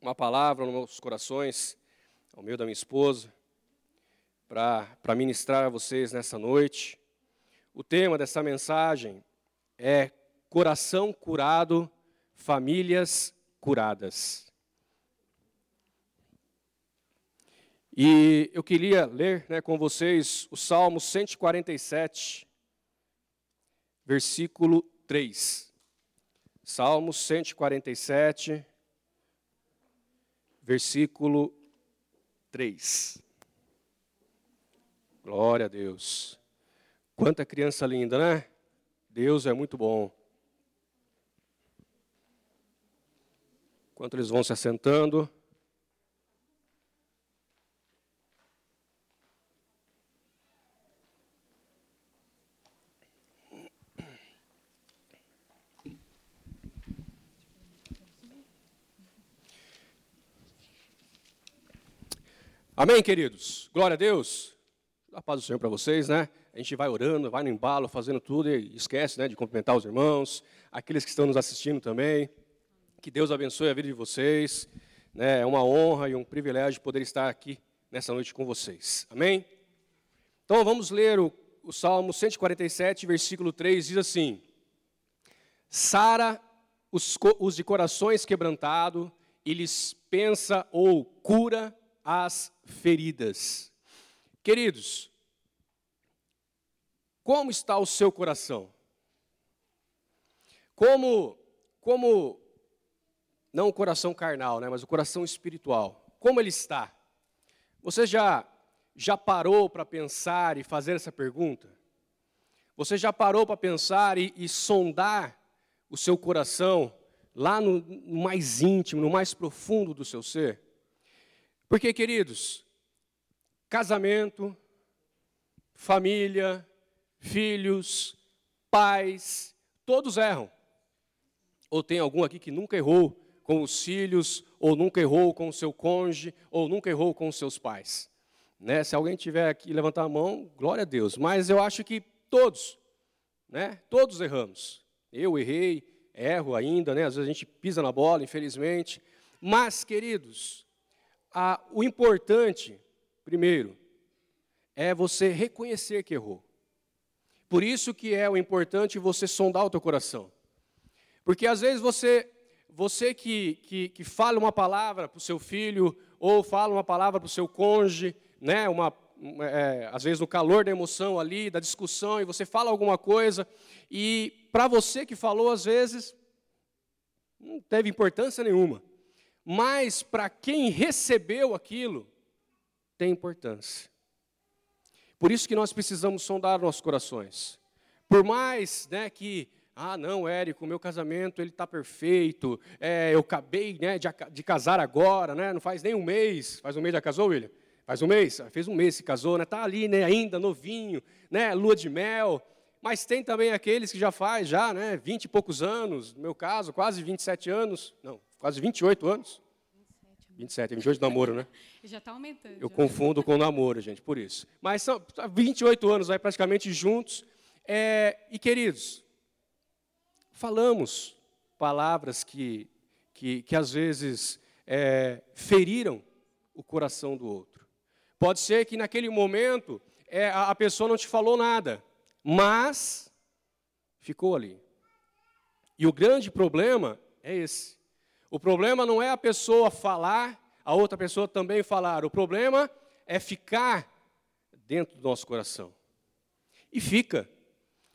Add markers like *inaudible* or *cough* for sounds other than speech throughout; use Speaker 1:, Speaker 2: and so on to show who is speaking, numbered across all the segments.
Speaker 1: uma palavra nos meus corações, ao meu da minha esposa, para ministrar a vocês nessa noite. O tema dessa mensagem é Coração curado, famílias curadas. E eu queria ler né, com vocês o Salmo 147, versículo 3. Salmo 147, versículo 3. Glória a Deus. Quanta criança linda, né? Deus é muito bom. Enquanto eles vão se assentando. Amém, queridos? Glória a Deus. A paz do Senhor para vocês, né? A gente vai orando, vai no embalo, fazendo tudo e esquece né, de cumprimentar os irmãos, aqueles que estão nos assistindo também. Que Deus abençoe a vida de vocês. Né? É uma honra e um privilégio poder estar aqui nessa noite com vocês. Amém? Então vamos ler o, o Salmo 147, versículo 3, diz assim: Sara os, os de corações quebrantados e lhes pensa ou cura as feridas. Queridos, como está o seu coração? Como, como, não o coração carnal, né, mas o coração espiritual, como ele está? Você já, já parou para pensar e fazer essa pergunta? Você já parou para pensar e, e, sondar o seu coração lá no, no mais íntimo, no mais profundo do seu ser? Porque, queridos, casamento, família, filhos, pais, todos erram. Ou tem algum aqui que nunca errou com os filhos, ou nunca errou com o seu cônjuge, ou nunca errou com os seus pais. Né? Se alguém tiver aqui levantar a mão, glória a Deus. Mas eu acho que todos, né? Todos erramos. Eu errei, erro ainda, né? Às vezes a gente pisa na bola, infelizmente. Mas, queridos, a, o importante, primeiro, é você reconhecer que errou. Por isso que é o importante você sondar o teu coração. Porque às vezes você, você que, que, que fala uma palavra para o seu filho, ou fala uma palavra para o seu cônjuge, né, uma, é, às vezes no calor da emoção ali, da discussão, e você fala alguma coisa, e para você que falou, às vezes, não teve importância nenhuma. Mas para quem recebeu aquilo, tem importância. Por isso que nós precisamos sondar nossos corações. Por mais né, que, ah, não, Érico, meu casamento ele está perfeito, é, eu acabei né, de, de, casar agora, né, não faz nem um mês. Faz um mês já casou, William? Faz um mês? Fez um mês que casou, né? Está ali né, ainda, novinho, né, lua de mel. Mas tem também aqueles que já faz, já, né, 20 e poucos anos, no meu caso, quase 27 anos, não, quase 28 anos. 27, 28 de namoro, né? *laughs*
Speaker 2: Já está aumentando.
Speaker 1: Eu já. confundo com namoro, gente, por isso. Mas são 28 anos aí praticamente juntos. É, e, queridos, falamos palavras que, que, que às vezes é, feriram o coração do outro. Pode ser que naquele momento é, a, a pessoa não te falou nada, mas ficou ali. E o grande problema é esse. O problema não é a pessoa falar, a outra pessoa também falar. O problema é ficar dentro do nosso coração. E fica.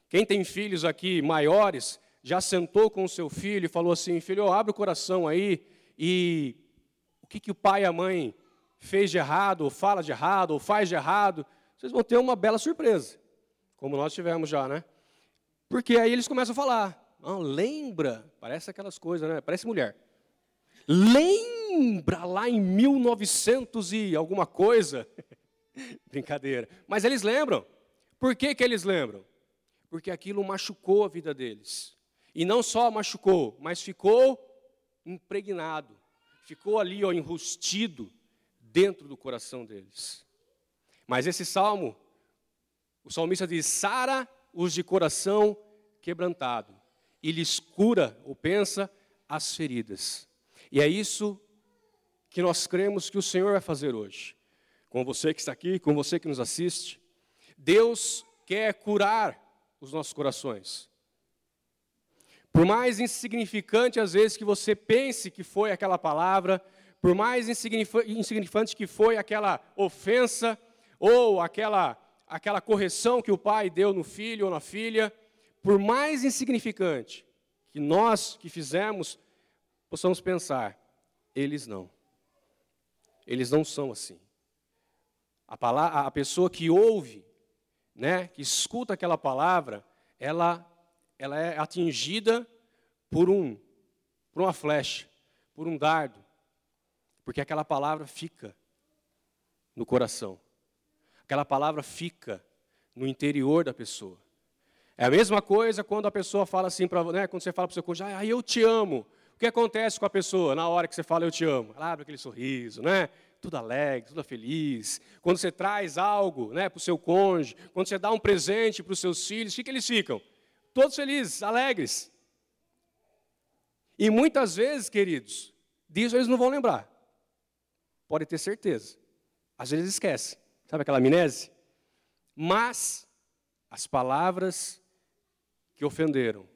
Speaker 1: Quem tem filhos aqui maiores, já sentou com o seu filho e falou assim: Filho, abre o coração aí e o que, que o pai e a mãe fez de errado, ou fala de errado, ou faz de errado, vocês vão ter uma bela surpresa, como nós tivemos já, né? Porque aí eles começam a falar: ah, lembra? Parece aquelas coisas, né? Parece mulher. Lembra lá em 1900 e alguma coisa? *laughs* Brincadeira. Mas eles lembram. Por que, que eles lembram? Porque aquilo machucou a vida deles. E não só machucou, mas ficou impregnado. Ficou ali, ó, enrustido dentro do coração deles. Mas esse salmo, o salmista diz: Sara os de coração quebrantado, e lhes cura, ou pensa, as feridas. E é isso que nós cremos que o Senhor vai fazer hoje. Com você que está aqui, com você que nos assiste. Deus quer curar os nossos corações. Por mais insignificante às vezes que você pense que foi aquela palavra, por mais insignificante que foi aquela ofensa ou aquela aquela correção que o pai deu no filho ou na filha, por mais insignificante que nós que fizemos, possamos pensar, eles não. Eles não são assim. A, palavra, a pessoa que ouve, né, que escuta aquela palavra, ela, ela é atingida por um, por uma flecha, por um dardo, porque aquela palavra fica no coração. Aquela palavra fica no interior da pessoa. É a mesma coisa quando a pessoa fala assim para, né, quando você fala para o seu cônjuge, ah, eu te amo. O que acontece com a pessoa na hora que você fala eu te amo? Ela abre aquele sorriso, né? Tudo alegre, tudo feliz. Quando você traz algo né, para o seu cônjuge, quando você dá um presente para os seus filhos, o que, que eles ficam? Todos felizes, alegres. E muitas vezes, queridos, disso eles não vão lembrar. Pode ter certeza. Às vezes esquece. Sabe aquela amnésia? Mas as palavras que ofenderam,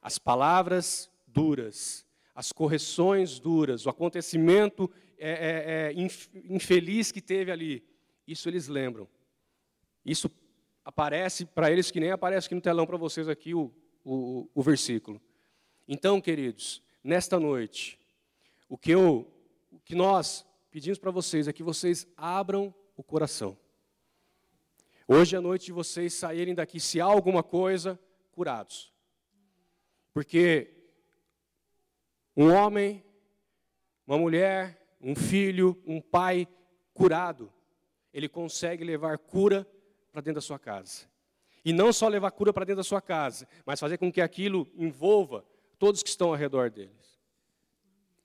Speaker 1: as palavras duras, as correções duras, o acontecimento é, é, é, infeliz que teve ali, isso eles lembram. Isso aparece para eles que nem aparece aqui no telão para vocês aqui o, o, o versículo. Então, queridos, nesta noite, o que, eu, o que nós pedimos para vocês é que vocês abram o coração. Hoje é a noite vocês saírem daqui, se há alguma coisa, curados. Porque um homem, uma mulher, um filho, um pai curado, ele consegue levar cura para dentro da sua casa. E não só levar cura para dentro da sua casa, mas fazer com que aquilo envolva todos que estão ao redor deles.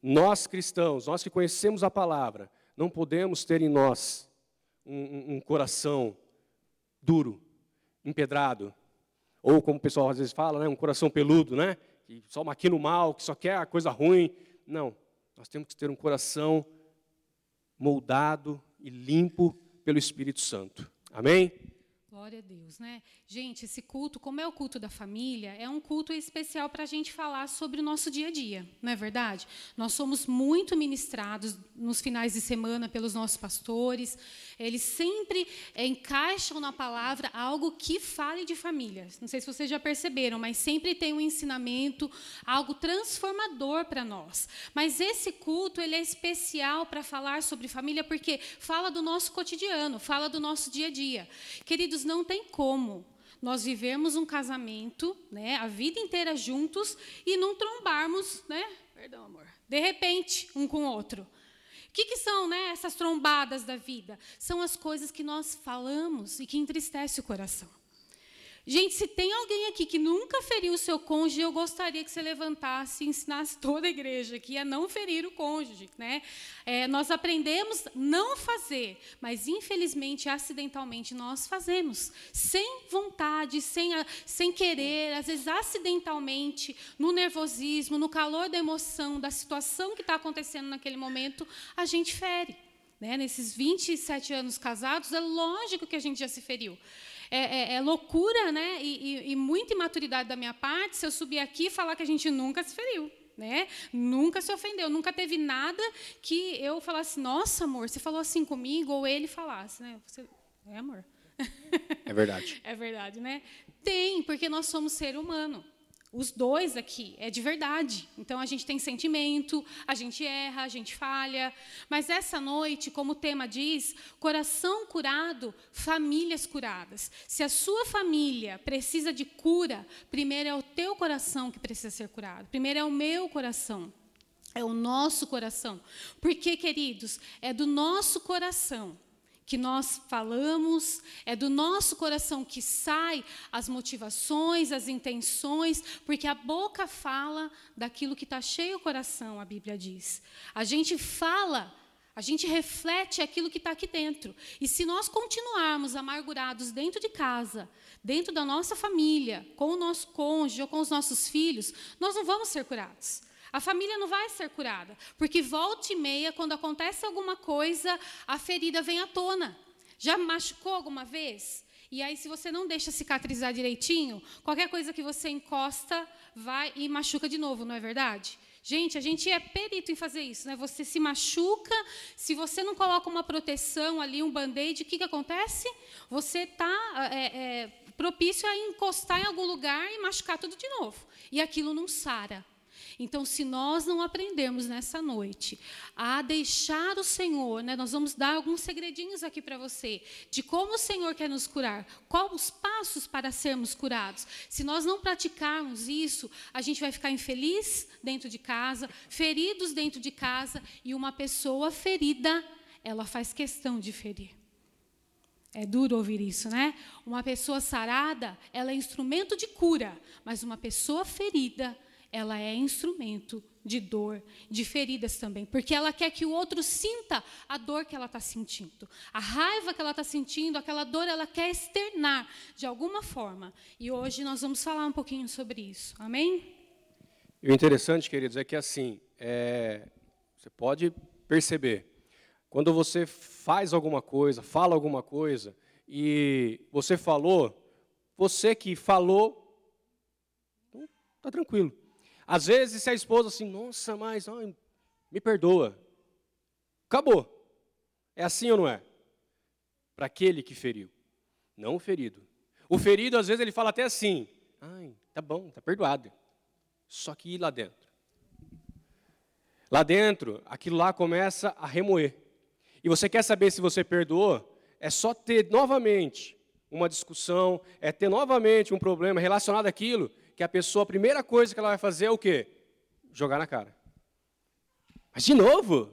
Speaker 1: Nós cristãos, nós que conhecemos a palavra, não podemos ter em nós um, um, coração duro, empedrado, ou como o pessoal às vezes fala, né, um coração peludo, né? Que só maquina o mal, que só quer a coisa ruim. Não, nós temos que ter um coração moldado e limpo pelo Espírito Santo. Amém?
Speaker 2: Glória a Deus, né? Gente, esse culto, como é o culto da família, é um culto especial para a gente falar sobre o nosso dia a dia, não é verdade? Nós somos muito ministrados nos finais de semana pelos nossos pastores, eles sempre é, encaixam na palavra algo que fale de família. Não sei se vocês já perceberam, mas sempre tem um ensinamento, algo transformador para nós. Mas esse culto, ele é especial para falar sobre família, porque fala do nosso cotidiano, fala do nosso dia a dia. Queridos, não tem como nós vivermos um casamento, né, a vida inteira juntos e não trombarmos, né? Perdão, amor. De repente, um com o outro. O que, que são né, essas trombadas da vida? São as coisas que nós falamos e que entristece o coração. Gente, se tem alguém aqui que nunca feriu o seu cônjuge, eu gostaria que você levantasse e ensinasse *laughs* toda a igreja aqui a não ferir o cônjuge. Né? É, nós aprendemos não fazer, mas infelizmente, acidentalmente, nós fazemos. Sem vontade, sem, sem querer, às vezes acidentalmente, no nervosismo, no calor da emoção, da situação que está acontecendo naquele momento, a gente fere. Né? Nesses 27 anos casados, é lógico que a gente já se feriu é, é, é loucura né? E, e, e, muita imaturidade da minha parte se eu subir aqui e falar que a gente nunca se feriu. Né? Nunca se ofendeu, nunca teve nada que eu falasse, nossa, amor, você falou assim comigo, ou ele falasse, né? Você, é amor.
Speaker 1: É verdade. *laughs*
Speaker 2: é verdade, né? Tem, porque nós somos ser humano. Os dois aqui é de verdade. Então a gente tem sentimento, a gente erra, a gente falha. Mas essa noite, como o tema diz, coração curado, famílias curadas. Se a sua família precisa de cura, primeiro é o teu coração que precisa ser curado. Primeiro é o meu coração. É o nosso coração. Porque, queridos, é do nosso coração que nós falamos, é do nosso coração que sai as motivações, as intenções, porque a boca fala daquilo que está cheio o coração, a Bíblia diz. A gente fala, a gente reflete aquilo que está aqui dentro. E se nós continuarmos amargurados dentro de casa, dentro da nossa família, com o nosso cônjuge ou com os nossos filhos, nós não vamos ser curados. A família não vai ser curada, porque volta e meia, quando acontece alguma coisa, a ferida vem à tona. Já machucou alguma vez? E aí, se você não deixa cicatrizar direitinho, qualquer coisa que você encosta vai e machuca de novo, não é verdade? Gente, a gente é perito em fazer isso, né? Você se machuca, se você não coloca uma proteção ali, um band-aid, o que, que acontece? Você está é, é, propício a encostar em algum lugar e machucar tudo de novo. E aquilo não sara. Então, se nós não aprendermos nessa noite a deixar o Senhor, né, nós vamos dar alguns segredinhos aqui para você, de como o Senhor quer nos curar, quais os passos para sermos curados. Se nós não praticarmos isso, a gente vai ficar infeliz dentro de casa, feridos dentro de casa, e uma pessoa ferida, ela faz questão de ferir. É duro ouvir isso, né? Uma pessoa sarada, ela é instrumento de cura, mas uma pessoa ferida, ela é instrumento de dor, de feridas também, porque ela quer que o outro sinta a dor que ela está sentindo, a raiva que ela está sentindo, aquela dor ela quer externar de alguma forma. E hoje nós vamos falar um pouquinho sobre isso. Amém?
Speaker 1: E o interessante, queridos, é que assim, é, você pode perceber, quando você faz alguma coisa, fala alguma coisa, e você falou, você que falou, está tranquilo. Às vezes, se a esposa assim, nossa, mas ai, me perdoa. Acabou. É assim ou não é? Para aquele que feriu, não o ferido. O ferido, às vezes, ele fala até assim: ai, tá bom, tá perdoado. Só que ir lá dentro. Lá dentro, aquilo lá começa a remoer. E você quer saber se você perdoou? É só ter novamente uma discussão, é ter novamente um problema relacionado àquilo que a pessoa, a primeira coisa que ela vai fazer é o quê? Jogar na cara. Mas de novo?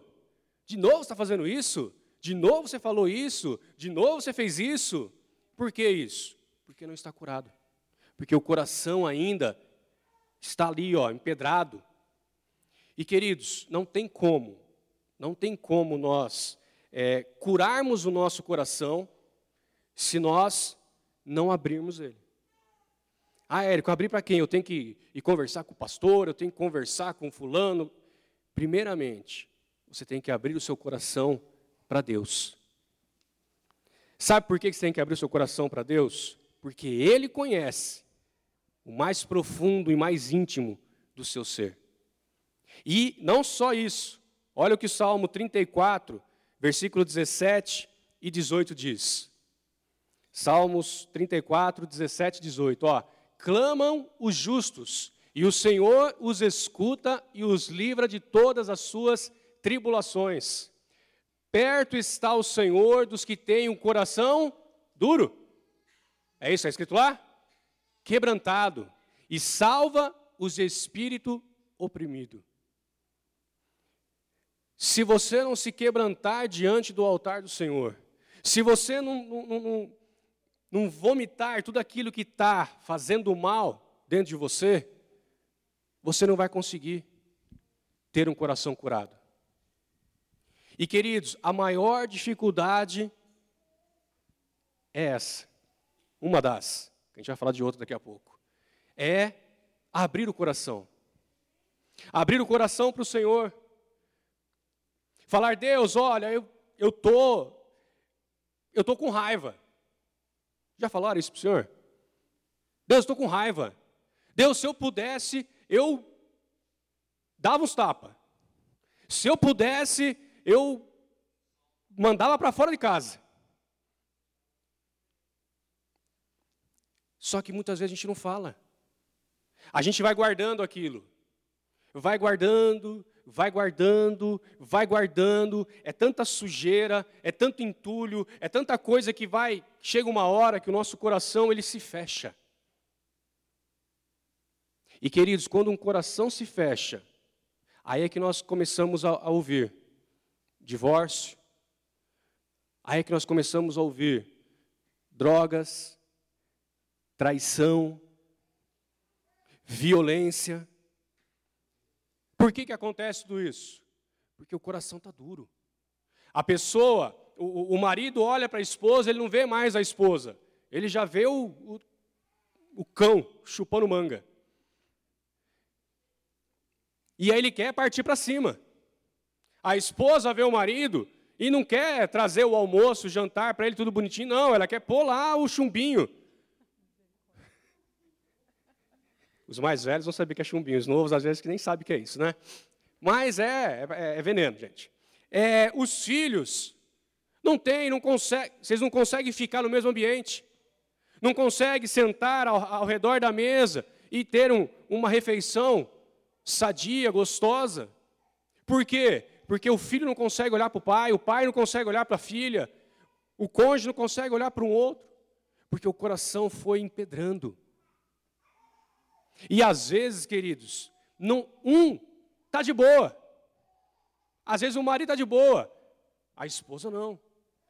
Speaker 1: De novo você está fazendo isso? De novo você falou isso? De novo você fez isso? Por que isso? Porque não está curado. Porque o coração ainda está ali, ó, empedrado. E queridos, não tem como, não tem como nós é, curarmos o nosso coração se nós não abrirmos ele. Ah, Érico, abrir para quem? Eu tenho que ir conversar com o pastor, eu tenho que conversar com fulano. Primeiramente, você tem que abrir o seu coração para Deus. Sabe por que você tem que abrir o seu coração para Deus? Porque Ele conhece o mais profundo e mais íntimo do seu ser. E não só isso, olha o que o Salmo 34, versículo 17 e 18 diz. Salmos 34, 17 e 18. Ó, clamam os justos, e o Senhor os escuta e os livra de todas as suas tribulações. Perto está o Senhor dos que têm um coração duro. É isso, é escrito lá? Quebrantado. E salva os de espírito oprimido. Se você não se quebrantar diante do altar do Senhor, se você não, não, não, não vomitar tudo aquilo que está fazendo mal dentro de você, você não vai conseguir ter um coração curado. E queridos, a maior dificuldade é essa, uma das, a gente vai falar de outra daqui a pouco, é abrir o coração. Abrir o coração para o Senhor. Falar, Deus, olha, eu eu tô eu tô com raiva. Já falaram isso para o senhor? Deus, estou com raiva. Deus, se eu pudesse, eu dava uns tapas. Se eu pudesse, eu mandava para fora de casa. Só que muitas vezes a gente não fala. A gente vai guardando aquilo. Vai guardando, vai guardando, vai guardando, é tanta sujeira, é tanto entulho, é tanta coisa que vai, chega uma hora que o nosso coração ele se fecha. E queridos, quando um coração se fecha, aí é que nós começamos a, a ouvir divórcio, aí é que nós começamos a ouvir drogas, traição, violência, por que, que acontece tudo isso? Porque o coração está duro. A pessoa, o, o marido olha para a esposa, ele não vê mais a esposa, ele já vê o, o, o cão chupando manga. E aí ele quer partir para cima. A esposa vê o marido e não quer trazer o almoço, o jantar para ele tudo bonitinho, não, ela quer pôr lá o chumbinho. Os mais velhos vão saber que é chumbinho, os novos às vezes que nem sabem o que é isso, né? Mas é, é, é veneno, gente. É, os filhos não têm, não conseguem, vocês não conseguem ficar no mesmo ambiente, não conseguem sentar ao, ao redor da mesa e ter um, uma refeição sadia, gostosa. Por quê? Porque o filho não consegue olhar para o pai, o pai não consegue olhar para a filha, o cônjuge não consegue olhar para um outro, porque o coração foi empedrando. E às vezes, queridos, não, um está de boa. Às vezes o marido está de boa, a esposa não.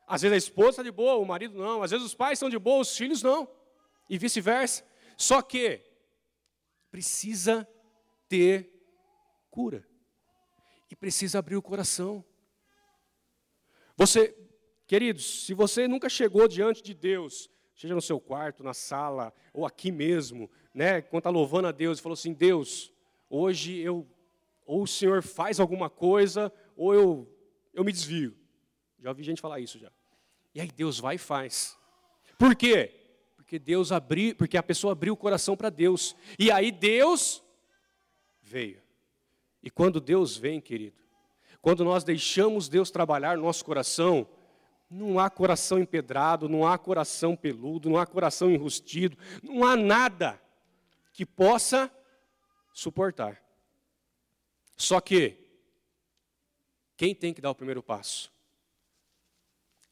Speaker 1: Às vezes a esposa está de boa, o marido não. Às vezes os pais estão de boa, os filhos não. E vice-versa. Só que precisa ter cura. E precisa abrir o coração. Você, queridos, se você nunca chegou diante de Deus, seja no seu quarto, na sala, ou aqui mesmo, né, quando está louvando a Deus, falou assim: Deus, hoje eu, ou o Senhor faz alguma coisa, ou eu, eu me desvio. Já ouvi gente falar isso já. E aí Deus vai e faz. Por quê? Porque Deus abriu, porque a pessoa abriu o coração para Deus. E aí Deus veio. E quando Deus vem, querido, quando nós deixamos Deus trabalhar no nosso coração, não há coração empedrado, não há coração peludo, não há coração enrustido, não há nada que possa suportar. Só que, quem tem que dar o primeiro passo?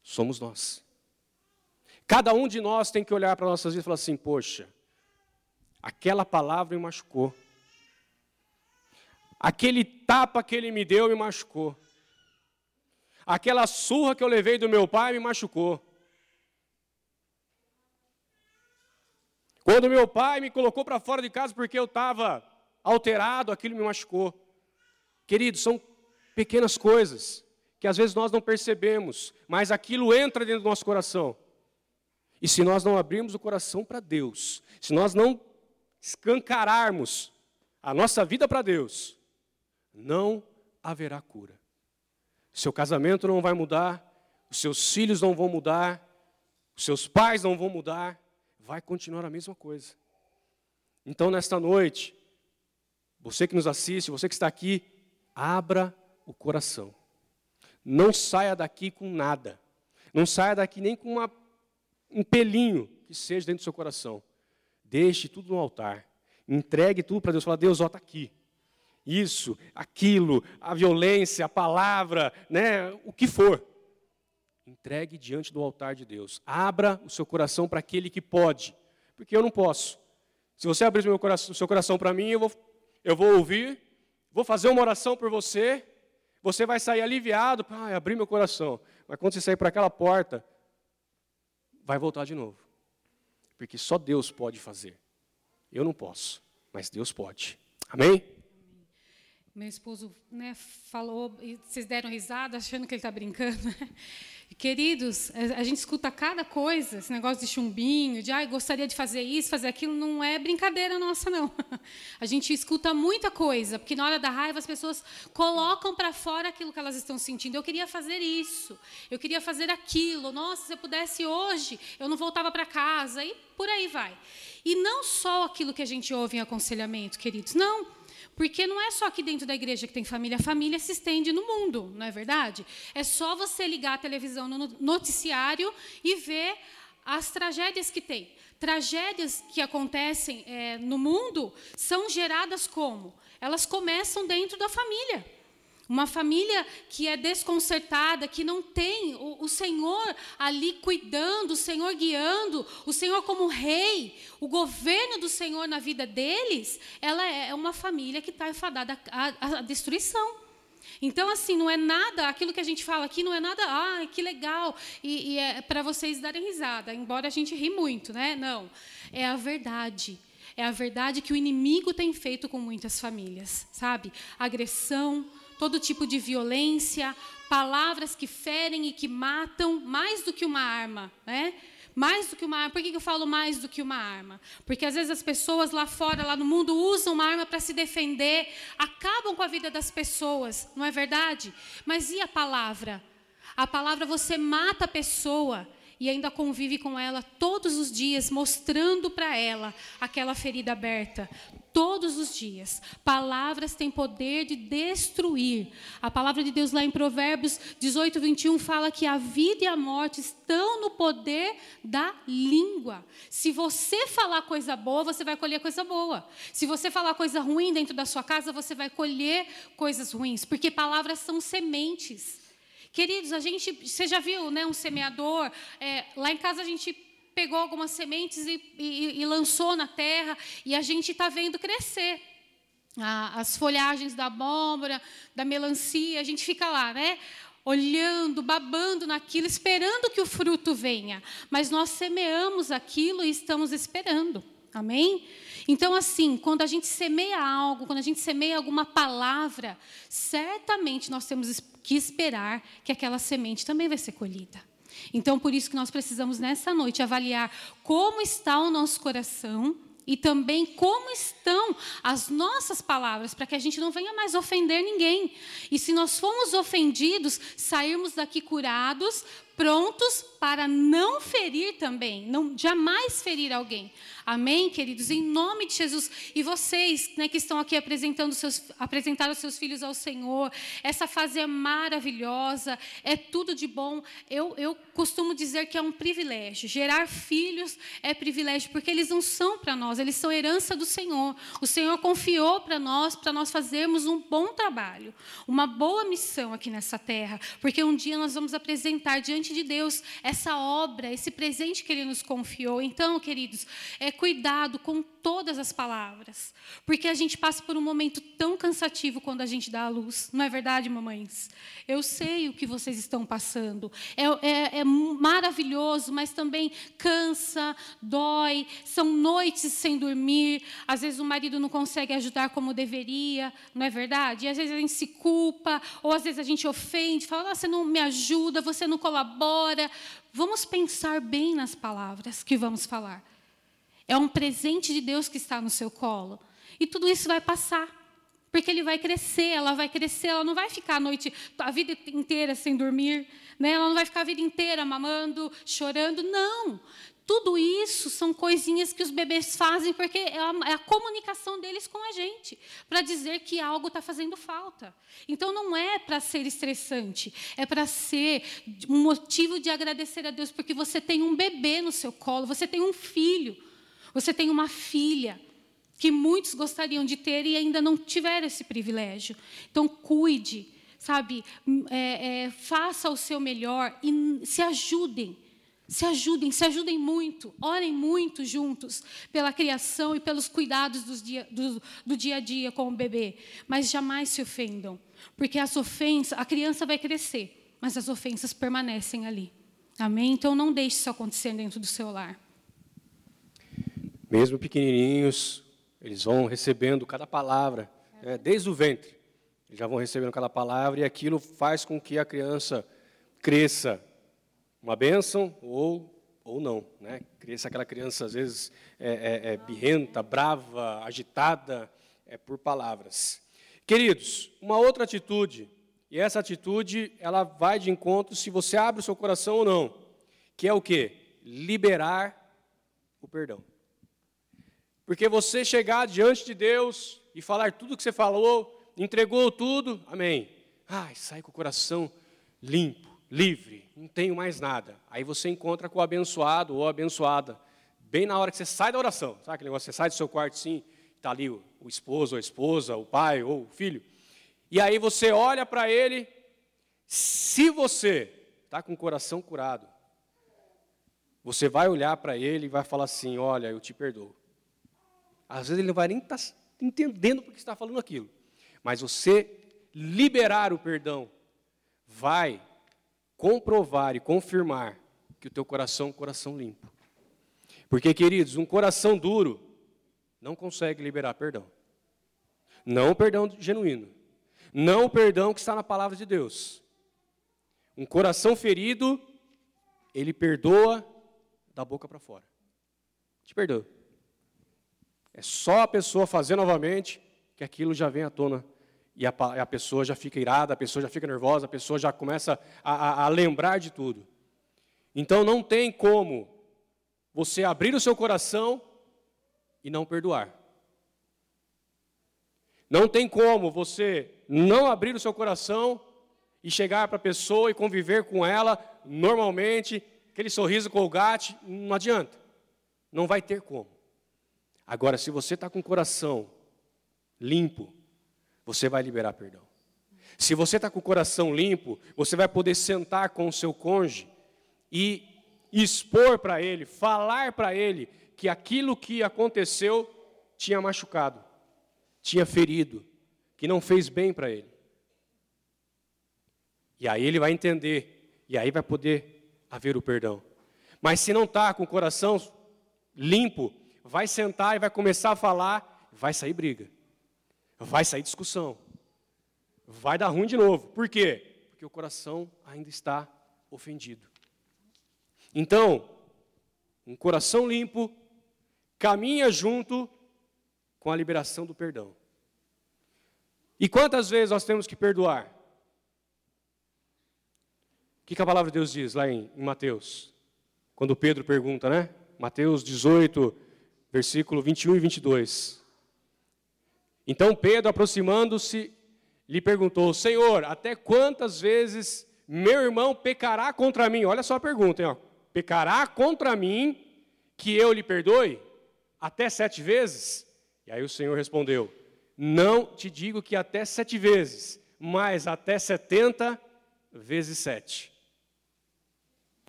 Speaker 1: Somos nós. Cada um de nós tem que olhar para nossas vidas e falar assim: poxa, aquela palavra me machucou. Aquele tapa que ele me deu me machucou. Aquela surra que eu levei do meu pai me machucou. Quando meu pai me colocou para fora de casa porque eu estava alterado, aquilo me machucou. Queridos, são pequenas coisas que às vezes nós não percebemos, mas aquilo entra dentro do nosso coração. E se nós não abrirmos o coração para Deus, se nós não escancararmos a nossa vida para Deus, não haverá cura. Seu casamento não vai mudar, os seus filhos não vão mudar, os seus pais não vão mudar, vai continuar a mesma coisa. Então, nesta noite, você que nos assiste, você que está aqui, abra o coração. Não saia daqui com nada. Não saia daqui nem com uma, um pelinho que seja dentro do seu coração. Deixe tudo no altar. Entregue tudo para Deus. Fala, Deus, ó, está aqui. Isso, aquilo, a violência, a palavra, né, o que for. Entregue diante do altar de Deus. Abra o seu coração para aquele que pode, porque eu não posso. Se você abrir o, coração, o seu coração para mim, eu vou, eu vou ouvir, vou fazer uma oração por você, você vai sair aliviado, ah, abri meu coração. Mas quando você sair para aquela porta, vai voltar de novo. Porque só Deus pode fazer. Eu não posso, mas Deus pode. Amém?
Speaker 2: Meu esposo né, falou, e vocês deram risada achando que ele está brincando. Queridos, a gente escuta cada coisa, esse negócio de chumbinho, de ah, gostaria de fazer isso, fazer aquilo, não é brincadeira nossa, não. *laughs* A gente escuta muita coisa, porque na hora da raiva as pessoas colocam para fora aquilo que elas estão sentindo. Eu queria fazer isso, eu queria fazer aquilo. Nossa, se eu pudesse hoje, eu não voltava para casa, e por aí vai. E não só aquilo que a gente ouve em aconselhamento, queridos, não. Porque não é só aqui dentro da igreja que tem família, a família se estende no mundo, não é verdade? É só você ligar a televisão no noticiário e ver as tragédias que tem. Tragédias que acontecem é, no mundo são geradas como? Elas começam dentro da família. Uma família que é desconcertada, que não tem o, o, Senhor ali cuidando, o Senhor guiando, o Senhor como rei, o governo do Senhor na vida deles, ela é, é uma família que está enfadada à, destruição. Então, assim, não é nada, aquilo que a gente fala aqui não é nada, ah, que legal, e, e é para vocês darem risada, embora a gente ri muito, né? Não, é a verdade. É a verdade que o inimigo tem feito com muitas famílias, sabe? Agressão, todo tipo de violência, palavras que ferem e que matam mais do que uma arma, né? Mais do que uma arma. Por que eu falo mais do que uma arma? Porque às vezes as pessoas lá fora, lá no mundo, usam uma arma para se defender, acabam com a vida das pessoas, não é verdade? Mas e a palavra? A palavra você mata a pessoa e ainda convive com ela todos os dias, mostrando para ela aquela ferida aberta. Todos os dias. Palavras têm poder de destruir. A palavra de Deus, lá em Provérbios 18, 21, fala que a vida e a morte estão no poder da língua. Se você falar coisa boa, você vai colher coisa boa. Se você falar coisa ruim dentro da sua casa, você vai colher coisas ruins. Porque palavras são sementes. Queridos, a gente, você já viu, né, um semeador? É, lá em casa a gente pegou algumas sementes e, e, e lançou na terra e a gente está vendo crescer. as folhagens da abóbora, da melancia, a gente fica lá, né? Olhando, babando naquilo, esperando que o fruto venha. Mas nós semeamos aquilo e estamos esperando. Amém? Então, assim, quando a gente semeia algo, quando a gente semeia alguma palavra, certamente nós temos que esperar que aquela semente também vai ser colhida. Então, por isso que nós precisamos, nessa noite, avaliar como está o nosso coração e também como estão as nossas palavras, para que a gente não venha mais ofender ninguém. E se nós fomos ofendidos, sairmos daqui curados, prontos para não ferir também, não jamais ferir alguém. Amém, queridos? Em nome de Jesus. E vocês né, que estão aqui apresentando seus, apresentar os seus filhos ao Senhor, essa fase é maravilhosa, é tudo de bom. Eu, eu costumo dizer que é um privilégio. Gerar filhos é privilégio, porque eles não são para nós, eles são herança do Senhor. O Senhor confiou para nós, para nós fazermos um bom trabalho, uma boa missão aqui nessa terra, porque um dia nós vamos apresentar diante de Deus essa obra, esse presente que Ele nos confiou. Então, queridos, é cuidado com todas as palavras, porque a gente passa por um momento tão cansativo quando a gente dá a luz, não é verdade, mamães? Eu sei o que vocês estão passando, é, é, é maravilhoso, mas também cansa, dói, são noites sem dormir, às vezes o marido não consegue ajudar como deveria, não é verdade? E às vezes a gente se culpa, ou às vezes a gente ofende, fala, você não me ajuda, você não colabora. Vamos pensar bem nas palavras que vamos falar. É um presente de Deus que está no seu colo. E tudo isso vai passar. Porque ele vai crescer, ela vai crescer, ela não vai ficar a noite, a vida inteira sem dormir, né? ela não vai ficar a vida inteira mamando, chorando. Não. Tudo isso são coisinhas que os bebês fazem porque é a, é a comunicação deles com a gente, para dizer que algo está fazendo falta. Então não é para ser estressante, é para ser um motivo de agradecer a Deus, porque você tem um bebê no seu colo, você tem um filho. Você tem uma filha que muitos gostariam de ter e ainda não tiveram esse privilégio. Então, cuide, sabe? É, é, faça o seu melhor e se ajudem. Se ajudem, se ajudem muito, orem muito juntos pela criação e pelos cuidados dia, do, do dia a dia com o bebê. Mas jamais se ofendam, porque as ofensas, a criança vai crescer, mas as ofensas permanecem ali. Amém? Então não deixe isso acontecer dentro do seu lar.
Speaker 1: Mesmo pequenininhos, eles vão recebendo cada palavra, né, desde o ventre. Eles já vão recebendo cada palavra e aquilo faz com que a criança cresça uma bênção ou, ou não. Né? Cresça aquela criança, às vezes, é, é, é birrenta, brava, agitada, é por palavras. Queridos, uma outra atitude, e essa atitude ela vai de encontro se você abre o seu coração ou não, que é o quê? Liberar o perdão. Porque você chegar diante de Deus e falar tudo o que você falou, entregou tudo, amém. Ai, sai com o coração limpo, livre, não tenho mais nada. Aí você encontra com o abençoado ou abençoada, bem na hora que você sai da oração. Sabe aquele negócio? Você sai do seu quarto sim, está ali o, o esposo a esposa, o pai ou o filho. E aí você olha para ele, se você está com o coração curado, você vai olhar para ele e vai falar assim: Olha, eu te perdoo. Às vezes ele não vai nem estar tá entendendo porque está falando aquilo. Mas você liberar o perdão vai comprovar e confirmar que o teu coração é um coração limpo. Porque, queridos, um coração duro não consegue liberar perdão. Não o perdão genuíno. Não o perdão que está na palavra de Deus. Um coração ferido, ele perdoa da boca para fora. Te perdoo. É só a pessoa fazer novamente que aquilo já vem à tona. E a, a pessoa já fica irada, a pessoa já fica nervosa, a pessoa já começa a, a, a lembrar de tudo. Então não tem como você abrir o seu coração e não perdoar. Não tem como você não abrir o seu coração e chegar para a pessoa e conviver com ela normalmente, aquele sorriso colgate, não adianta. Não vai ter como. Agora, se você está com o coração limpo, você vai liberar perdão. Se você está com o coração limpo, você vai poder sentar com o seu cônjuge e expor para ele, falar para ele que aquilo que aconteceu tinha machucado, tinha ferido, que não fez bem para ele. E aí ele vai entender, e aí vai poder haver o perdão. Mas se não está com o coração limpo, vai sentar e vai começar a falar, vai sair briga, vai sair discussão, vai dar ruim de novo. Por quê? Porque o coração ainda está ofendido. Então, um coração limpo caminha junto com a liberação do perdão. E quantas vezes nós temos que perdoar? O que, a palavra de Deus diz lá em, Mateus? Quando Pedro pergunta, né? Mateus 18, versículo 21 e 22. Então Pedro, aproximando-se, lhe perguntou: Senhor, até quantas vezes meu irmão pecará contra mim? Olha só a pergunta, hein, ó pecará contra mim que eu lhe perdoe? Até sete vezes? E aí o Senhor respondeu: Não te digo que até sete vezes, mas até setenta vezes sete.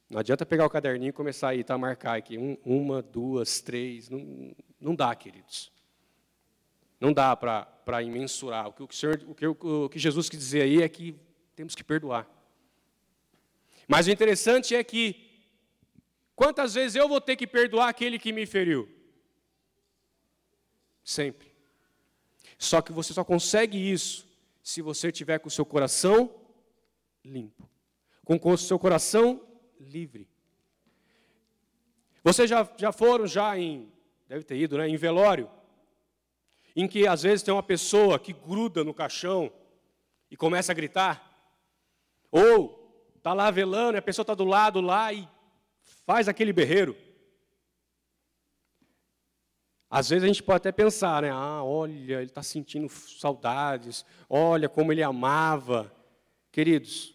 Speaker 1: Não adianta pegar o caderninho e começar a, ir, tá, marcar aqui. Um, uma, duas, três. Não, não dá, queridos. Não dá para imensurar. O que, o, Senhor, o, que, o que Jesus quis dizer aí é que temos que perdoar. Mas o interessante é que Quantas vezes eu vou ter que perdoar aquele que me feriu? Sempre. Só que você só consegue isso se você tiver com o seu coração limpo, com o seu coração livre. Vocês já, já foram já em, deve ter ido, né, em velório, em que às vezes tem uma pessoa que gruda no caixão e começa a gritar, ou está lá velando e a pessoa está do lado lá e faz aquele berreiro. Às vezes a gente pode até pensar, né? Ah, olha, ele está sentindo saudades, olha como ele amava. Queridos,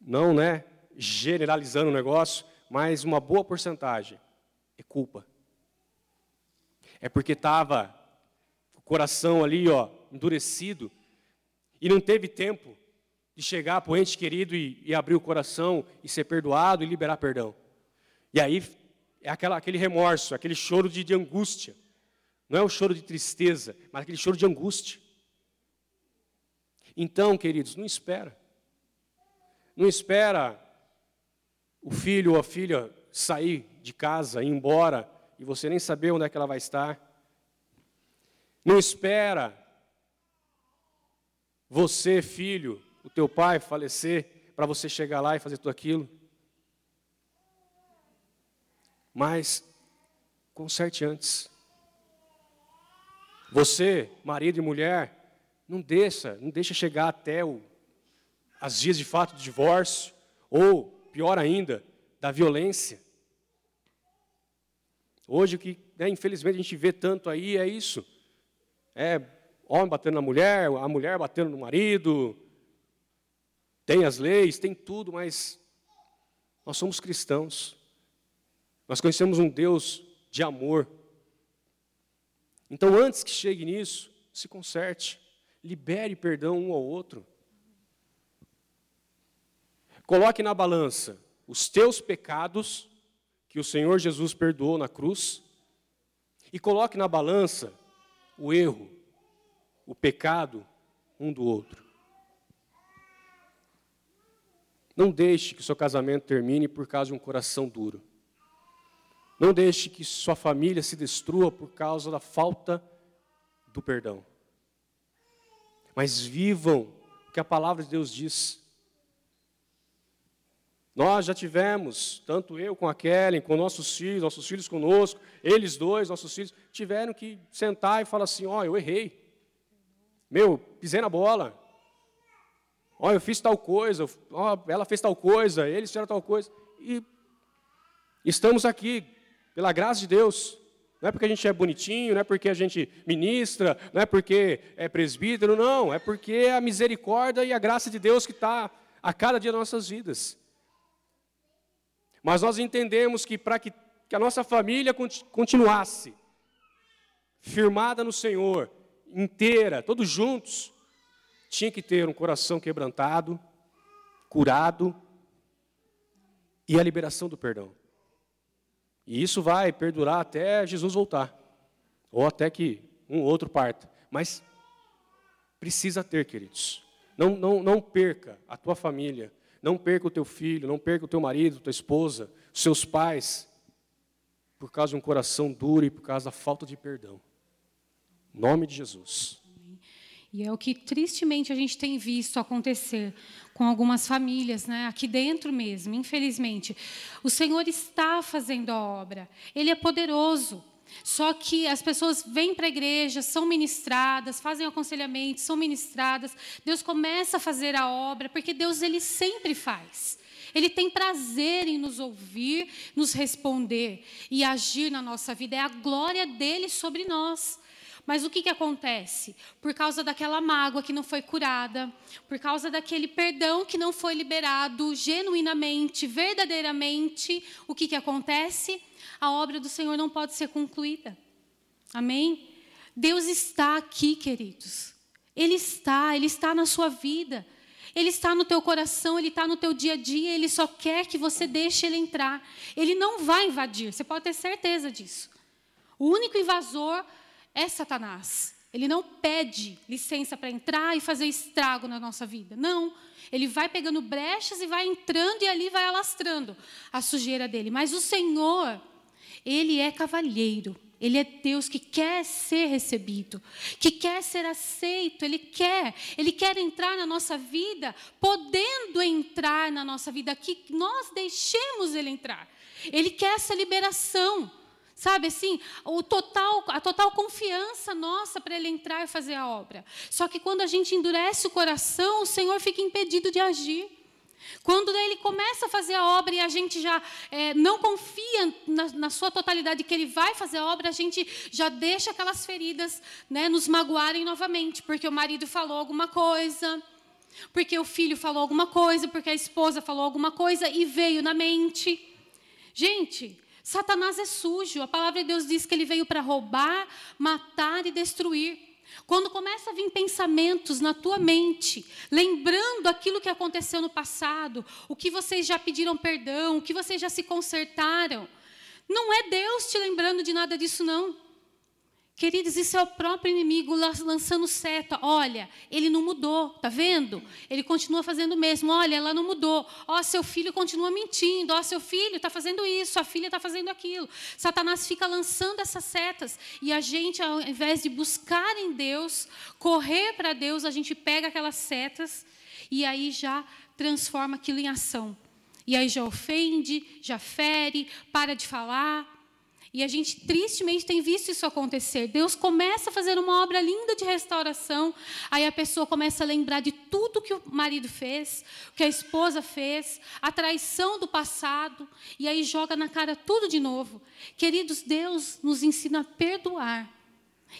Speaker 1: não, né? Generalizando o negócio, mas uma boa porcentagem é culpa. É porque estava coração ali, ó, endurecido, e não teve tempo de chegar para o ente querido e, e abrir o coração e ser perdoado e liberar perdão. E aí é aquela, aquele remorso, aquele choro de, de angústia. Não é um choro de tristeza, mas aquele choro de angústia. Então, queridos, não espera. Não espera o filho ou a filha sair de casa, ir embora, e você nem saber onde é que ela vai estar. Não espera você, filho, o teu pai falecer, para você chegar lá e fazer tudo aquilo. Mas conserte antes. Você, marido e mulher, não deixa, não deixa chegar até o, as dias de fato do divórcio, ou, pior ainda, da violência. Hoje, o que né, infelizmente a gente vê tanto aí é isso. É homem batendo na mulher, a mulher batendo no marido. Tem as leis, tem tudo, mas nós somos cristãos. Nós conhecemos um Deus de amor. Então, antes que chegue nisso, se conserte, libere perdão um ao outro. Coloque na balança os teus pecados, que o Senhor Jesus perdoou na cruz, e coloque na balança o erro, o pecado um do outro. Não deixe que seu casamento termine por causa de um coração duro. Não deixe que sua família se destrua por causa da falta do perdão. Mas vivam o que a palavra de Deus diz. Nós já tivemos, tanto eu com a Kellen, com nossos filhos, nossos filhos conosco, eles dois, nossos filhos, tiveram que sentar e falar assim: ó, oh, eu errei. Meu, pisei na bola. Ó, oh, eu fiz tal coisa, ó, oh, ela fez tal coisa, eles fizeram tal coisa. E estamos aqui, pela graça de Deus. Não é porque a gente é bonitinho, não é porque a gente ministra, não é porque é presbítero, não. É porque é a misericórdia e a graça de Deus que está a cada dia das nossas vidas. Mas nós entendemos que para que, que a nossa família continuasse firmada no Senhor, inteira, todos juntos, tinha que ter um coração quebrantado, curado e a liberação do perdão. E isso vai perdurar até Jesus voltar, ou até que um outro parta. Mas precisa ter, queridos. Não, não, não perca a tua família, não perca o teu filho, não perca o teu marido, tua esposa, os seus pais, por causa de um coração duro e por causa da falta de perdão. Em nome de Jesus.
Speaker 2: E é o que tristemente a gente tem visto acontecer com algumas famílias, né? aqui dentro mesmo, infelizmente. O Senhor está fazendo a obra, Ele é poderoso. Só que as pessoas vêm para a igreja, são ministradas, fazem aconselhamento, são ministradas. Deus começa a fazer a obra, porque Deus ele sempre faz. Ele tem prazer em nos ouvir, nos responder e agir na nossa vida. É a glória dele sobre nós. Mas o que, que acontece? Por causa daquela mágoa que não foi curada, por causa daquele perdão que não foi liberado genuinamente, verdadeiramente, o que, que acontece? a obra do Senhor não pode ser concluída. Amém? Deus está aqui, queridos. Ele está, Ele está na sua vida. Ele está no teu coração, Ele está no teu dia a dia, Ele só quer que você deixe Ele entrar. Ele não vai invadir, você pode ter certeza disso. O único invasor é Satanás. Ele não pede licença para entrar e fazer estrago na nossa vida. Não. Ele vai pegando brechas e vai entrando e ali vai alastrando a sujeira dele. Mas o Senhor, ele é cavalheiro. Ele é Deus que quer ser recebido, que quer ser aceito, Ele quer, Ele quer entrar na nossa vida, podendo entrar na nossa vida, que nós deixemos Ele entrar. Ele quer essa liberação, sabe assim, o total, a total confiança nossa para Ele entrar e fazer a obra. Só que quando a gente endurece o coração, o Senhor fica impedido de agir. Quando ele começa a fazer a obra e a gente já é, não confia na, na, sua totalidade que ele vai fazer a obra, a gente já deixa aquelas feridas né, nos magoarem novamente, porque o marido falou alguma coisa, porque o filho falou alguma coisa, porque a esposa falou alguma coisa e veio na mente. Gente, Satanás é sujo. A palavra de Deus diz que ele veio para roubar, matar e destruir. Quando começa a vir pensamentos na tua mente, lembrando aquilo que aconteceu no passado, o que vocês já pediram perdão, o que vocês já se consertaram, não é Deus te lembrando de nada disso, não. Queridos, isso é o próprio inimigo lançando seta. Olha, ele não mudou, tá vendo? Ele continua fazendo o mesmo. Olha, ela não mudou. Ó, seu filho continua mentindo. Ó, seu filho está fazendo isso, sua filha está fazendo aquilo. Satanás fica lançando essas setas e a gente, ao invés de buscar em Deus, correr para Deus, a gente pega aquelas setas e aí já transforma aquilo em ação. E aí já ofende, já fere, para de falar. E a gente tristemente tem visto isso acontecer. Deus começa a fazer uma obra linda de restauração, aí a pessoa começa a lembrar de tudo que o marido fez, que a esposa fez, a traição do passado, e aí joga na cara tudo de novo. Queridos, Deus nos ensina a perdoar.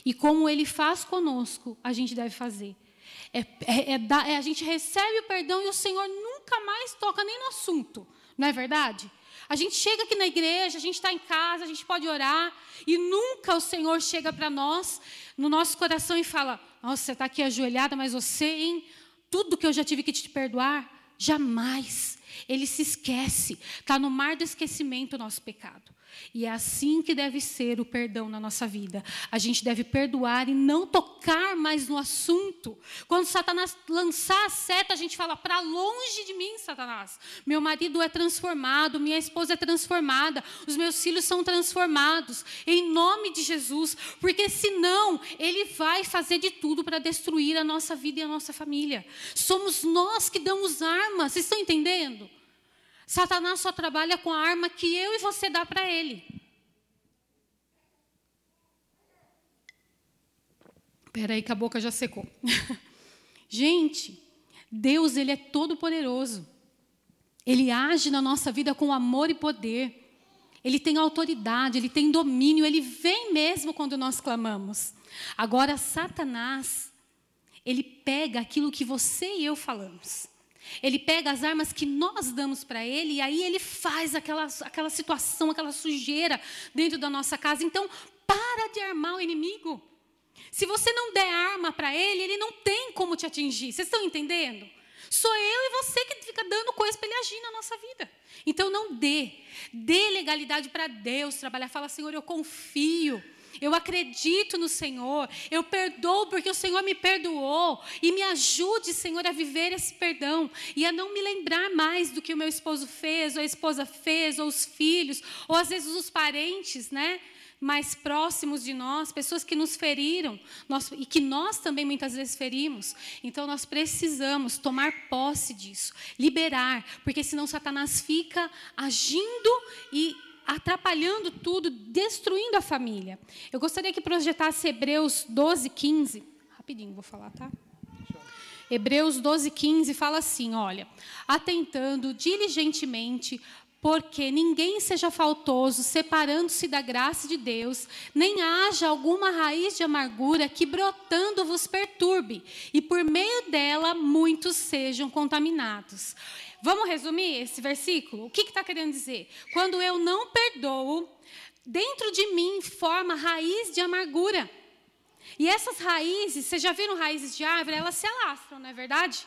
Speaker 2: E como Ele faz conosco, a gente deve fazer. É, é, é, é a gente recebe o perdão e o Senhor nunca mais toca nem no assunto, não é verdade? A gente chega aqui na igreja, a gente está em casa, a gente pode orar, e nunca o Senhor chega para nós, no nosso coração, e fala: Nossa, você está aqui ajoelhada, mas você, hein? Tudo que eu já tive que te perdoar, jamais. Ele se esquece, está no mar do esquecimento o nosso pecado. E é assim que deve ser o perdão na nossa vida. A gente deve perdoar e não tocar mais no assunto. Quando Satanás lançar a seta, a gente fala: para longe de mim, Satanás. Meu marido é transformado, minha esposa é transformada, os meus filhos são transformados, em nome de Jesus. Porque senão, ele vai fazer de tudo para destruir a nossa vida e a nossa família. Somos nós que damos armas, vocês estão entendendo? Satanás só trabalha com a arma que eu e você dá para ele. Espera aí que a boca já secou. *laughs* Gente, Deus ele é todo poderoso. Ele age na nossa vida com amor e poder. Ele tem autoridade, ele tem domínio, ele vem mesmo quando nós clamamos. Agora, Satanás, ele pega aquilo que você e eu falamos. Ele pega as armas que nós damos para ele e aí ele faz aquela, aquela situação, aquela sujeira dentro da nossa casa. Então, para de armar o inimigo. Se você não der arma para ele, ele não tem como te atingir. Vocês estão entendendo? Sou eu e você que fica dando coisa para ele agir na nossa vida. Então não dê. Dê legalidade para Deus trabalhar. Fala, Senhor, eu confio. Eu acredito no Senhor, eu perdoo porque o Senhor me perdoou. E me ajude, Senhor, a viver esse perdão e a não me lembrar mais do que o meu esposo fez, ou a esposa fez, ou os filhos, ou às vezes os parentes, né? mais próximos de nós, pessoas que nos feriram nós, e que nós também muitas vezes ferimos. Então nós precisamos tomar posse disso, liberar, porque senão Satanás fica agindo e atrapalhando tudo, destruindo a família. Eu gostaria que projetasse Hebreus 12, 15. Rapidinho, vou falar, tá? Hebreus 12, 15 fala assim: olha, atentando diligentemente porque ninguém seja faltoso, separando-se da graça de Deus, nem haja alguma raiz de amargura que brotando vos perturbe, e por meio dela muitos sejam contaminados. Vamos resumir esse versículo? O que está que querendo dizer? Quando eu não perdoo, dentro de mim forma raiz de amargura. E essas raízes, vocês já viram raízes de árvore? Elas se alastram, não é verdade?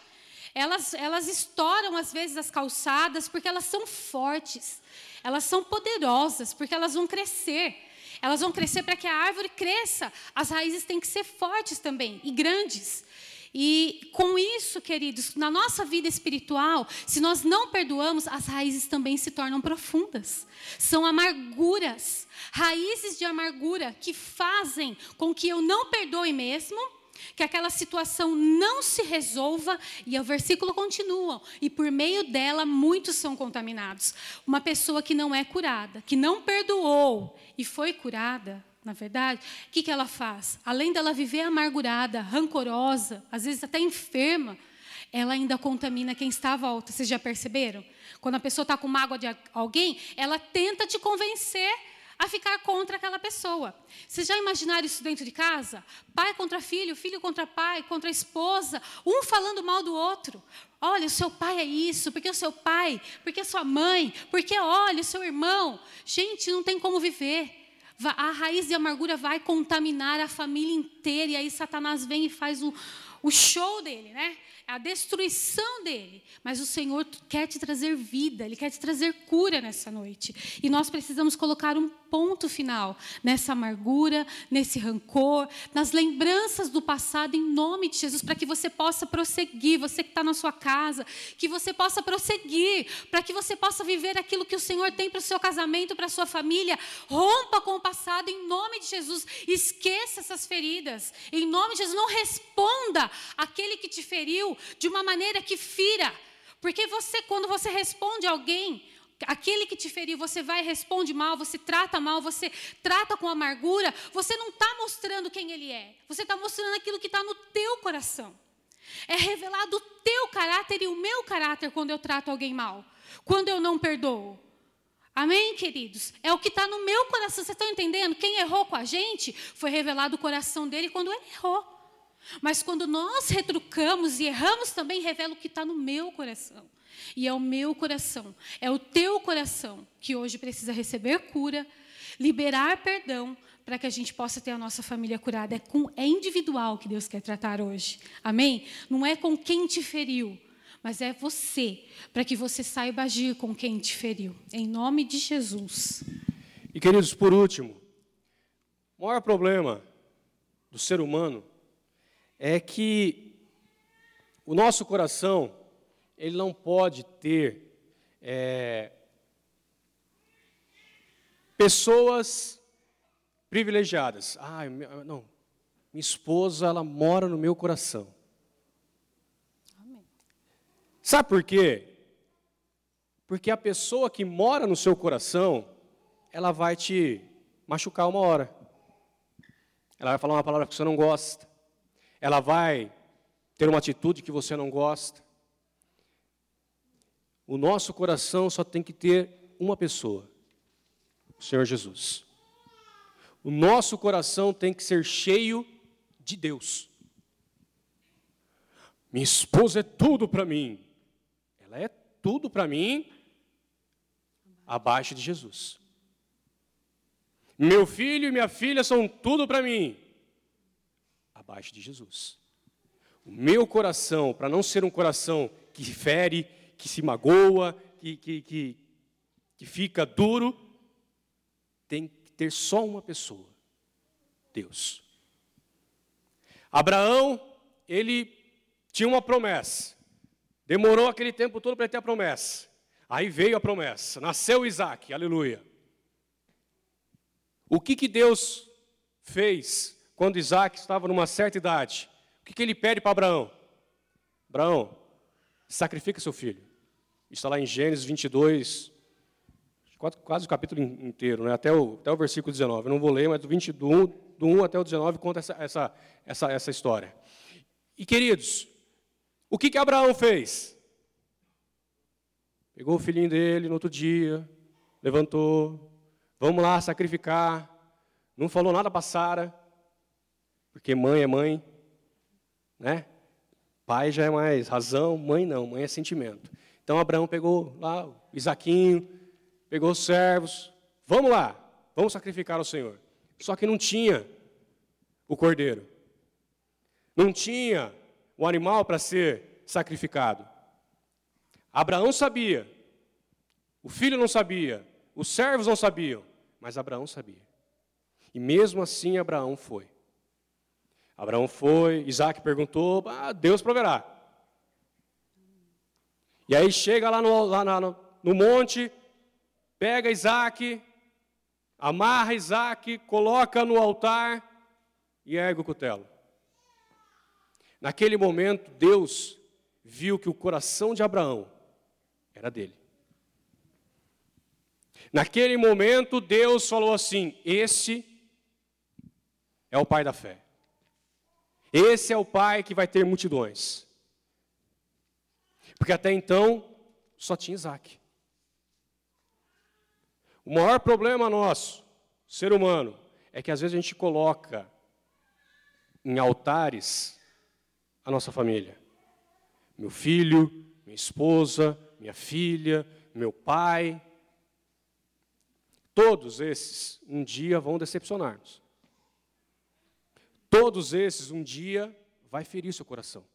Speaker 2: elas, elas estouram às vezes as calçadas porque elas são fortes, elas são poderosas porque elas vão crescer. Elas vão crescer para que a árvore cresça. As raízes têm que ser fortes também e grandes. E com isso, queridos, na nossa vida espiritual, se nós não perdoamos, as raízes também se tornam profundas. São amarguras, raízes de amargura que fazem com que eu não perdoe mesmo que aquela situação não se resolva, e o versículo continua, e por meio dela muitos são contaminados. Uma pessoa que não é curada, que não perdoou e foi curada, na verdade, o que, que ela faz? Além dela viver amargurada, rancorosa, às vezes até enferma, ela ainda contamina quem está à volta. Vocês já perceberam? Quando a pessoa está com mágoa de alguém, ela tenta te convencer a ficar contra aquela pessoa. Vocês já imaginaram isso dentro de casa? Pai contra filho, filho contra pai, contra esposa, um falando mal do outro. Olha, o seu pai é isso, porque o seu pai, porque a sua mãe, porque olha, o seu irmão. Gente, não tem como viver. A raiz de amargura vai contaminar a família inteira, e aí Satanás vem e faz o, o show dele, né? a destruição dele. Mas o Senhor quer te trazer vida, Ele quer te trazer cura nessa noite. E nós precisamos colocar um ponto final nessa amargura, nesse rancor, nas lembranças do passado, em nome de Jesus, para que você possa prosseguir, você que está na sua casa, que você possa prosseguir, para que você possa viver aquilo que o Senhor tem para o seu casamento, para a sua família. Rompa com o passado, em nome de Jesus. Esqueça essas feridas, em nome de Jesus. Não responda aquele que te feriu de uma maneira que fira. Porque você, quando você responde alguém, aquele que te feriu, você vai e responde mal, você trata mal, você trata com amargura, você não está mostrando quem ele é. Você está mostrando aquilo que está no teu coração. É revelado o teu caráter e o meu caráter quando eu trato alguém mal, quando eu não perdoo. Amém, queridos? É o que está no meu coração. Vocês estão entendendo? Quem errou com a gente foi revelado o coração dele quando ele errou. Mas quando nós retrucamos e erramos, também revela o que está no meu coração. E é o meu coração, é o teu coração que hoje precisa receber cura, liberar perdão, para que a gente possa ter a nossa família curada. É, com, é individual que Deus quer tratar hoje. Amém? Não é com quem te feriu, mas é você, para que você saiba agir com quem te feriu. Em nome de Jesus.
Speaker 1: E queridos, por último, o maior problema do ser humano é que o nosso coração ele não pode ter é, pessoas privilegiadas. Ah, não, minha esposa ela mora no meu coração. Amém. Sabe por quê? Porque a pessoa que mora no seu coração, ela vai te machucar uma hora. Ela vai falar uma palavra que você não gosta. Ela vai ter uma atitude que você não gosta. O nosso coração só tem que ter uma pessoa, o Senhor Jesus. O nosso coração tem que ser cheio de Deus. Minha esposa é tudo para mim. Ela é tudo para mim abaixo de Jesus. Meu filho e minha filha são tudo para mim abaixo de Jesus. O meu coração, para não ser um coração que fere, que se magoa, que, que, que, que fica duro, tem que ter só uma pessoa: Deus. Abraão, ele tinha uma promessa. Demorou aquele tempo todo para ter a promessa. Aí veio a promessa, nasceu Isaac, aleluia. O que, que Deus fez quando Isaac estava numa certa idade? O que, que ele pede para Abraão? Abraão, sacrifica seu filho. Está lá em Gênesis 22, quase, o capítulo inteiro, né? até, o, até o versículo 19. Eu não vou ler, mas do, 20, do, 1, do 1 até o 19 conta essa, essa, essa, essa história. E queridos, o que, que Abraão fez? Pegou o filhinho dele no outro dia, levantou, vamos lá sacrificar. Não falou nada para Sara, porque mãe é mãe, né? Pai já é mais razão, mãe não, mãe é sentimento. Então Abraão pegou lá o Isaquinho, pegou os servos, vamos lá, vamos sacrificar ao Senhor. Só que não tinha o cordeiro, não tinha o animal para ser sacrificado. Abraão sabia, o filho não sabia, os servos não sabiam, mas Abraão sabia. E mesmo assim Abraão foi. Abraão foi, Isaac perguntou, ah, Deus proverá. E aí chega lá no, lá no, no monte, pega Isaac, amarra Isaac, coloca no altar e ergue o cutelo. Naquele momento, Deus viu que o coração de Abraão era dele. Naquele momento, Deus falou assim: Esse é o pai da fé. Esse é o pai que vai ter multidões. Porque até então, só tinha Isaac. O maior problema nosso, ser humano, é que às vezes a gente coloca em altares a nossa família. Meu filho, minha esposa, minha filha, meu pai. Todos esses um dia vão decepcionar-nos. Todos esses um dia vai ferir seu coração.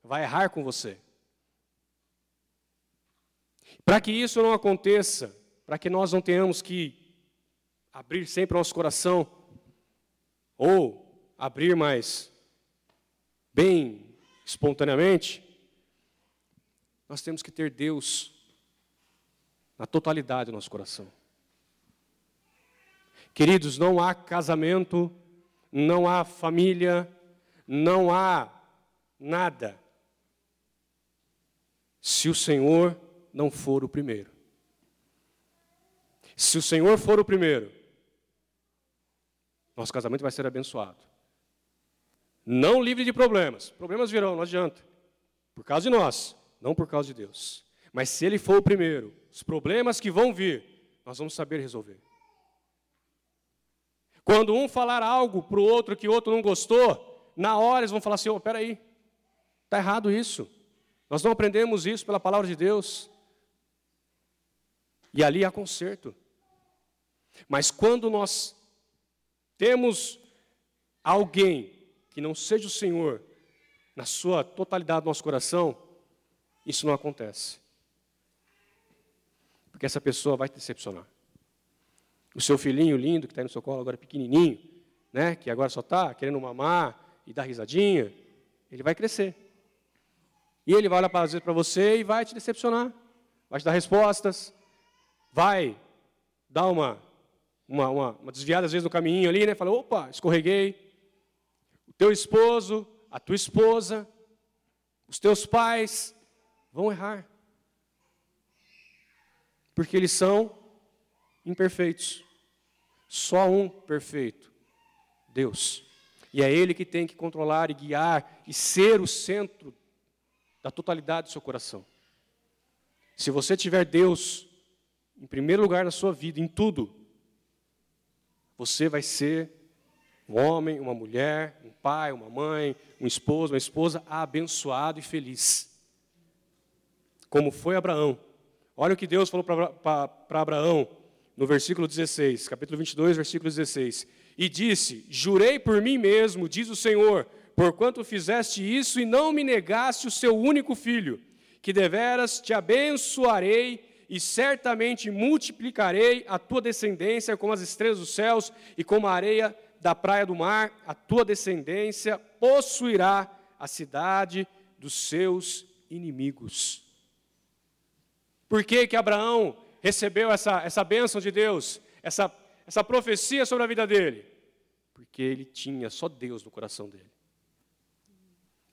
Speaker 1: Vai errar com você. Para que isso não aconteça, para que nós não tenhamos que abrir sempre nosso coração, ou abrir mais bem espontaneamente, nós temos que ter Deus na totalidade do nosso coração. Queridos, não há casamento, não há família, não há nada se o Senhor não for o primeiro. Se o Senhor for o primeiro, nosso casamento vai ser abençoado. Não livre de problemas. Problemas virão, não adianta. Por causa de nós, não por causa de Deus. Mas se Ele for o primeiro, os problemas que vão vir, nós vamos saber resolver. Quando um falar algo para o outro que o outro não gostou, na hora eles vão falar assim: oh, peraí, está errado isso. Nós não aprendemos isso pela palavra de Deus. E ali há conserto. Mas quando nós temos alguém que não seja o Senhor na sua totalidade do nosso coração, isso não acontece. Porque essa pessoa vai te decepcionar. O seu filhinho lindo, que está no seu colo agora pequenininho, né, que agora só está querendo mamar e dar risadinha, ele vai crescer. E ele vai olhar para você e vai te decepcionar. Vai te dar respostas, vai dar uma, uma, uma, uma desviada às vezes no caminho ali, né? Fala, opa, escorreguei. O teu esposo, a tua esposa, os teus pais vão errar. Porque eles são imperfeitos. Só um perfeito: Deus. E é Ele que tem que controlar e guiar e ser o centro da totalidade do seu coração. Se você tiver Deus em primeiro lugar na sua vida, em tudo, você vai ser um homem, uma mulher, um pai, uma mãe, um esposo, uma esposa abençoado e feliz. Como foi Abraão. Olha o que Deus falou para Abraão no versículo 16, capítulo 22, versículo 16. E disse: Jurei por mim mesmo, diz o Senhor, porquanto fizeste isso e não me negaste o seu único filho, que deveras te abençoarei e certamente multiplicarei a tua descendência como as estrelas dos céus e como a areia da praia do mar, a tua descendência possuirá a cidade dos seus inimigos. Por que, que Abraão recebeu essa, essa bênção de Deus, essa, essa profecia sobre a vida dele? Porque ele tinha só Deus no coração dele.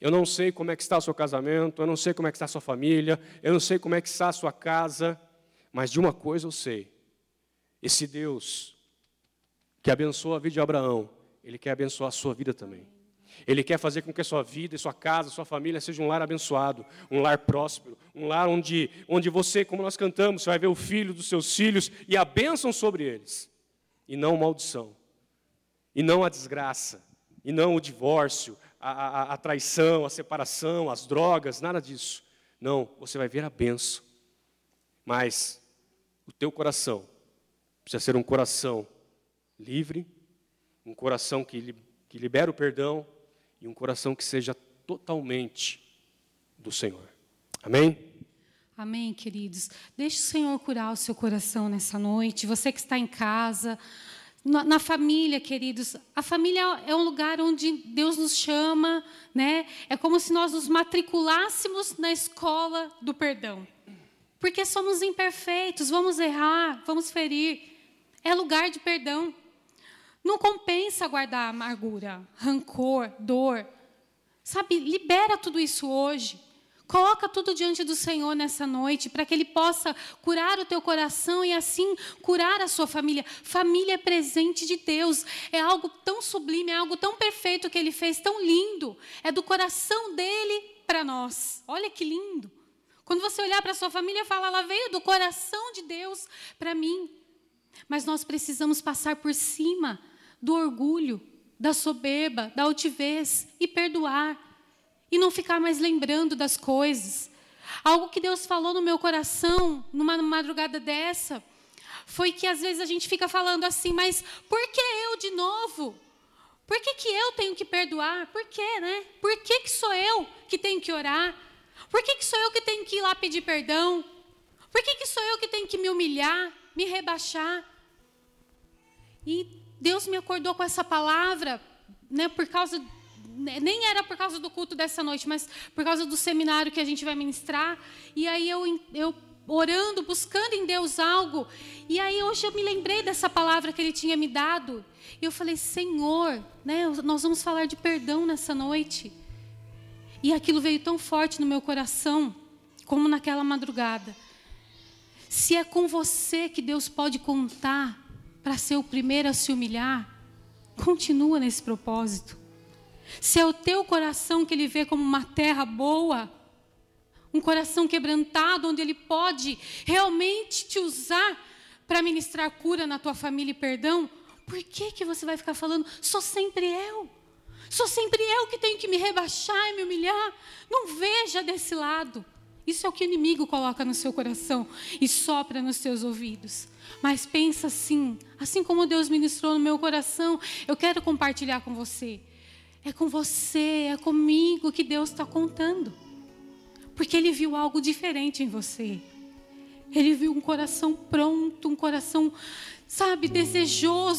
Speaker 1: Eu não sei como é que está o seu casamento, eu não sei como é que está a sua família, eu não sei como é que está a sua casa, mas de uma coisa eu sei. Esse Deus que abençoa a vida de Abraão, ele quer abençoar a sua vida também. Ele quer fazer com que a sua vida, sua casa, sua família seja um lar abençoado, um lar próspero, um lar onde, onde você, como nós cantamos, você vai ver o filho dos seus filhos e a bênção sobre eles, e não maldição, e não a desgraça, e não o divórcio, a, a, a traição, a separação, as drogas, nada disso. Não, você vai ver a bênção. Mas o teu coração precisa ser um coração livre, um coração que, que libera o perdão e um coração que seja totalmente do Senhor. Amém?
Speaker 2: Amém, queridos. Deixe o Senhor curar o seu coração nessa noite. Você que está em casa, na, na, família, queridos. A família é um lugar onde Deus nos chama, né? É como se nós nos matriculássemos na escola do perdão. Porque somos imperfeitos, vamos errar, vamos ferir. É lugar de perdão. Não compensa guardar amargura, rancor, dor. Sabe, libera tudo isso hoje. Coloca tudo diante do Senhor nessa noite, para que Ele possa curar o teu coração e assim curar a sua família. Família é presente de Deus, é algo tão sublime, é algo tão perfeito que Ele fez, tão lindo. É do coração dele para nós. Olha que lindo. Quando você olhar para sua família, fala, ela veio do coração de Deus para mim. Mas nós precisamos passar por cima do orgulho, da soberba, da altivez e perdoar. E não ficar mais lembrando das coisas. Algo que Deus falou no meu coração, numa madrugada dessa, foi que às vezes a gente fica falando assim, mas por que eu de novo? Por que, que eu tenho que perdoar? Por que, né? Por que, que sou eu que tenho que orar? Por que, que sou eu que tenho que ir lá pedir perdão? Por que, que sou eu que tenho que me humilhar, me rebaixar? E Deus me acordou com essa palavra, né, por causa né, nem era por causa do culto dessa noite, mas por causa do seminário que a gente vai ministrar. E aí eu, eu orando, buscando em Deus algo. E aí hoje eu me lembrei dessa palavra que Ele tinha me dado. E eu falei, Senhor, né, nós vamos falar de perdão nessa noite. E aquilo veio tão forte no meu coração, como naquela madrugada. Se é com você que Deus pode contar, para ser o primeiro a se humilhar, continua nesse propósito. Se é o teu coração que ele vê como uma terra boa, um coração quebrantado, onde ele pode realmente te usar para ministrar cura na tua família e perdão, por que, que você vai ficar falando, sou sempre eu? Sou sempre eu que tenho que me rebaixar e me humilhar? Não veja desse lado. Isso é o que o inimigo coloca no seu coração e sopra nos seus ouvidos. Mas pensa assim, assim como Deus ministrou no meu coração, eu quero compartilhar com você. É com você, é comigo que Deus está contando. Porque Ele viu algo diferente em você. Ele viu um coração pronto, um coração, sabe, desejoso